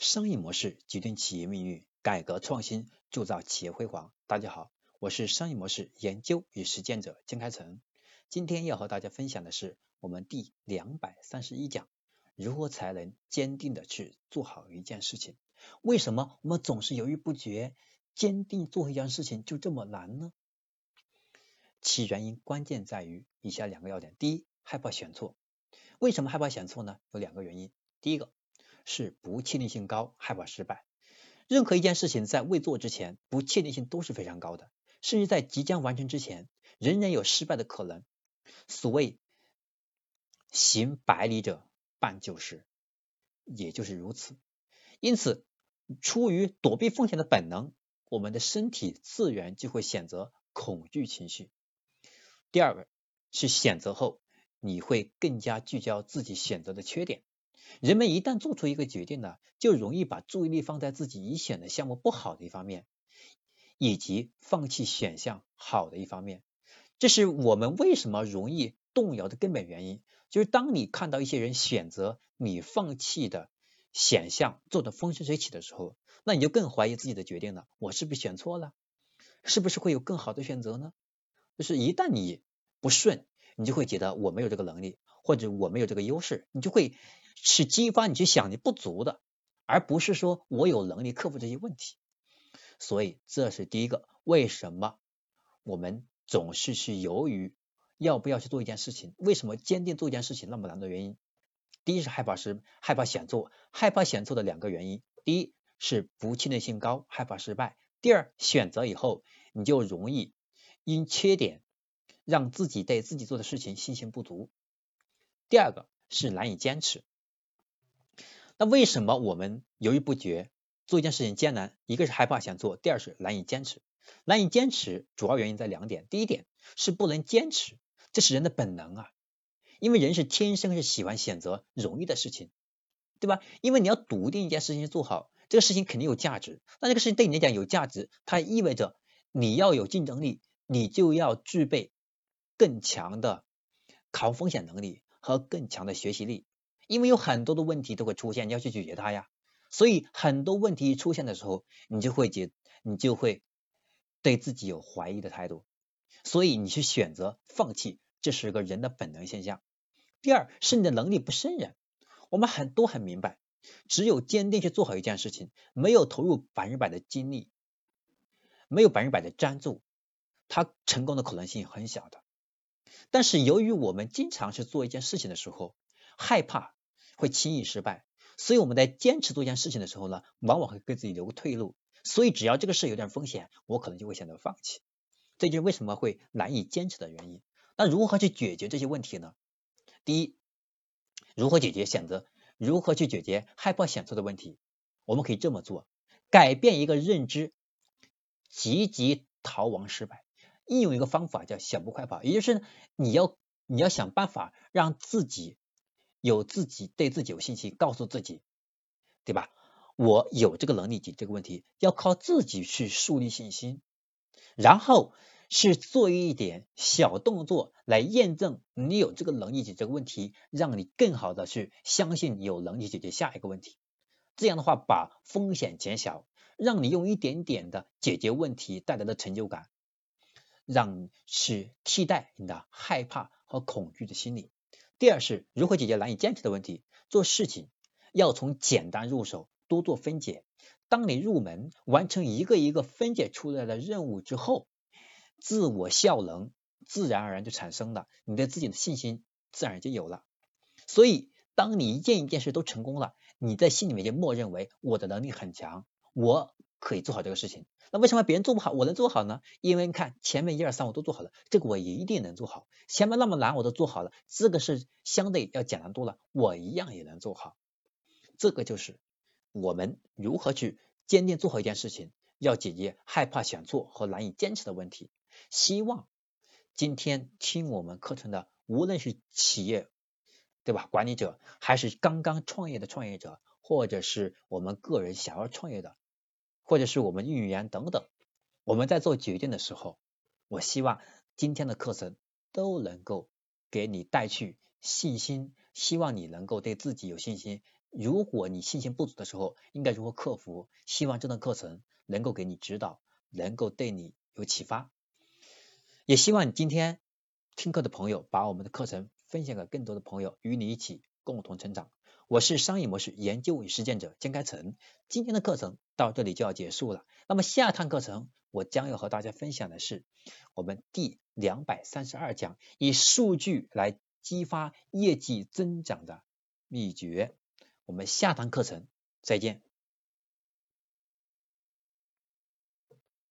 商业模式决定企业命运，改革创新铸造企业辉煌。大家好，我是商业模式研究与实践者金开成。今天要和大家分享的是我们第两百三十一讲：如何才能坚定的去做好一件事情？为什么我们总是犹豫不决？坚定做一件事情就这么难呢？其原因关键在于以下两个要点：第一，害怕选错。为什么害怕选错呢？有两个原因。第一个。是不确定性高，害怕失败。任何一件事情在未做之前，不确定性都是非常高的，甚至在即将完成之前，仍然有失败的可能。所谓行百里者半九十，也就是如此。因此，出于躲避风险的本能，我们的身体自然就会选择恐惧情绪。第二个是选择后，你会更加聚焦自己选择的缺点。人们一旦做出一个决定呢，就容易把注意力放在自己已选的项目不好的一方面，以及放弃选项好的一方面。这是我们为什么容易动摇的根本原因。就是当你看到一些人选择你放弃的选项做的风生水起的时候，那你就更怀疑自己的决定了。我是不是选错了？是不是会有更好的选择呢？就是一旦你不顺，你就会觉得我没有这个能力，或者我没有这个优势，你就会。是激发你去想你不足的，而不是说我有能力克服这些问题。所以这是第一个，为什么我们总是是犹豫要不要去做一件事情？为什么坚定做一件事情那么难的原因？第一是害怕失，害怕选错，害怕选错的两个原因。第一是不确定性高，害怕失败；第二选择以后你就容易因缺点让自己对自己做的事情信心不足。第二个是难以坚持。那为什么我们犹豫不决，做一件事情艰难？一个是害怕想做，第二是难以坚持。难以坚持主要原因在两点，第一点是不能坚持，这是人的本能啊，因为人是天生是喜欢选择容易的事情，对吧？因为你要笃定一件事情做好，这个事情肯定有价值，那这个事情对你来讲有价值，它意味着你要有竞争力，你就要具备更强的抗风险能力和更强的学习力。因为有很多的问题都会出现，你要去解决它呀。所以很多问题出现的时候，你就会解，你就会对自己有怀疑的态度。所以你去选择放弃，这是个人的本能现象。第二是你的能力不胜任。我们很都很明白，只有坚定去做好一件事情，没有投入百分之百的精力，没有百分之百的专注，它成功的可能性很小的。但是由于我们经常去做一件事情的时候，害怕。会轻易失败，所以我们在坚持做一件事情的时候呢，往往会给自己留个退路。所以只要这个事有点风险，我可能就会选择放弃。这就是为什么会难以坚持的原因。那如何去解决这些问题呢？第一，如何解决选择？如何去解决害怕选错的问题？我们可以这么做：改变一个认知，积极逃亡失败。应用一个方法叫小步快跑，也就是你要你要想办法让自己。有自己对自己有信心，告诉自己，对吧？我有这个能力解决这个问题，要靠自己去树立信心，然后是做一点小动作来验证你有这个能力解决这个问题，让你更好的去相信有能力解决下一个问题。这样的话，把风险减小，让你用一点点的解决问题带来的成就感，让去替代你的害怕和恐惧的心理。第二是如何解决难以坚持的问题？做事情要从简单入手，多做分解。当你入门完成一个一个分解出来的任务之后，自我效能自然而然就产生了，你对自己的信心自然就有了。所以，当你一件一件事都成功了，你在心里面就默认为我的能力很强，我。可以做好这个事情，那为什么别人做不好，我能做好呢？因为你看前面一二三我都做好了，这个我一定能做好。前面那么难我都做好了，这个是相对要简单多了，我一样也能做好。这个就是我们如何去坚定做好一件事情，要解决害怕选错和难以坚持的问题。希望今天听我们课程的，无论是企业对吧管理者，还是刚刚创业的创业者，或者是我们个人想要创业的。或者是我们运营员等等，我们在做决定的时候，我希望今天的课程都能够给你带去信心，希望你能够对自己有信心，如果你信心不足的时候，应该如何克服？希望这堂课程能够给你指导，能够对你有启发。也希望今天听课的朋友把我们的课程分享给更多的朋友，与你一起共同成长。我是商业模式研究与实践者江开成，今天的课程到这里就要结束了。那么下堂课程我将要和大家分享的是我们第两百三十二讲，以数据来激发业绩增长的秘诀。我们下堂课程再见。